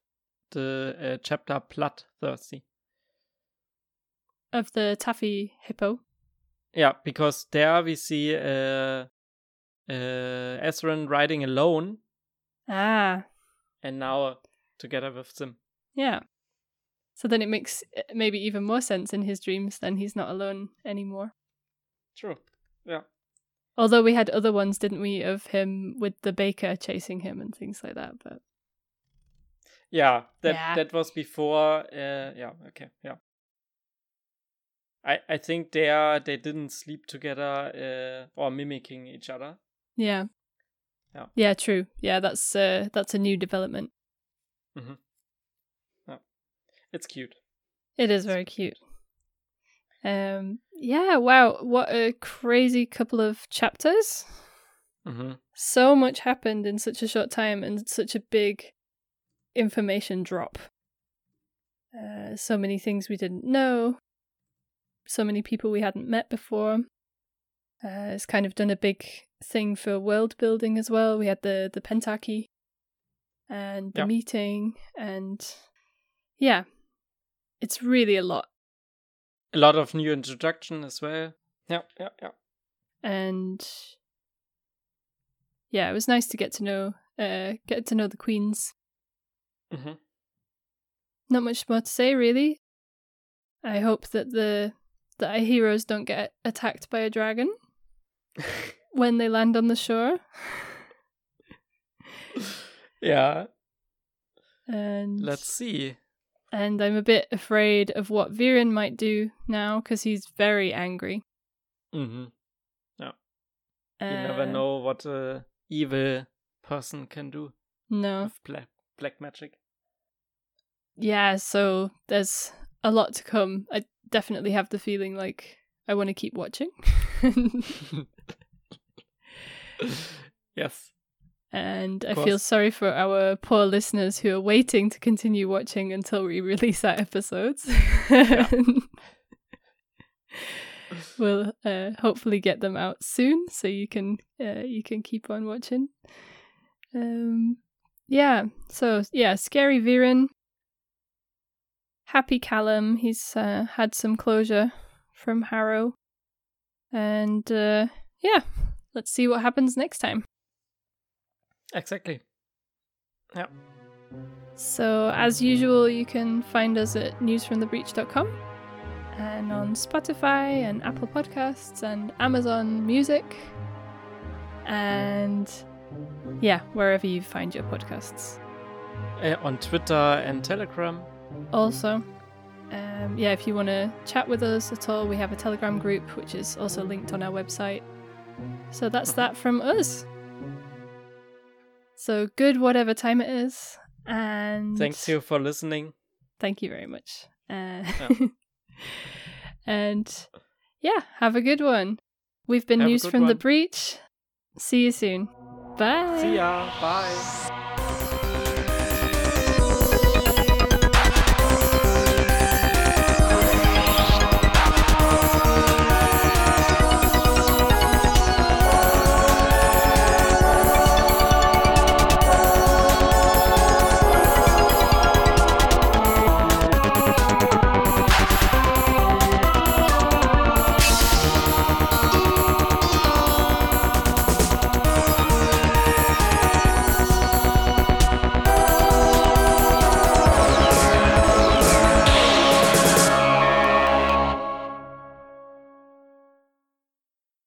the uh, chapter Bloodthirsty.
Of the taffy hippo.
Yeah, because there we see uh, uh, Ezran riding alone
Ah,
and now together with Zym.
yeah. So then it makes uh, maybe even more sense in his dreams than he's not alone anymore.
True. Yeah.
Although we had other ones, didn't we, of him with the baker chasing him and things like that. But
Yeah, that
Yeah.
that was before. Uh, yeah, okay, yeah. I I think they are they didn't sleep together uh, or mimicking each other.
yeah,
Yeah.
yeah, true. Yeah, that's uh, that's a new development.
It's cute.
It is very cute. Um, yeah, wow, what a crazy couple of chapters.
hmm
So much happened in such a short time and such a big information drop. Uh, so many things we didn't know. So many people we hadn't met before. Uh, it's kind of done a big thing for world building as well. We had the the pentarchy and the meeting, and yeah, it's really a lot.
A lot of new introduction as well. Yeah, yeah, yeah.
and yeah, it was nice to get to know uh get to know the queens.
hmm
Not much more to say really. I hope that the that our heroes don't get attacked by a dragon when they land on the shore.
yeah.
And
Let's see.
And I'm a bit afraid of what Viren might do now because he's very angry.
Mm-hmm. Yeah. You never
Uh,
know what a evil person can do
No.
with black black magic.
Yeah, so there's a lot to come. I definitely have the feeling like I want to keep watching.
yes.
And I feel sorry for our poor listeners who are waiting to continue watching until we release our episodes. we'll uh, hopefully get them out soon, so you can uh, you can keep on watching. Um, yeah. So yeah, scary Viren. happy Callum. He's uh, had some closure from Harrow. And uh, yeah, let's see what happens next time.
Exactly. Yeah.
So, as usual, you can find us at newsfromthebreach.com and on Spotify and Apple Podcasts and Amazon Music. And yeah, wherever you find your podcasts.
Uh, on Twitter and Telegram.
Also, um, yeah, if you want to chat with us at all, we have a Telegram group which is also linked on our website. So that's that from us. So good, whatever time it is. And
thanks you for listening.
Thank you very much. Uh, yeah. and yeah, have a good one. We've been
have
News from one. the Breach. See you soon. Bye.
See ya. Bye.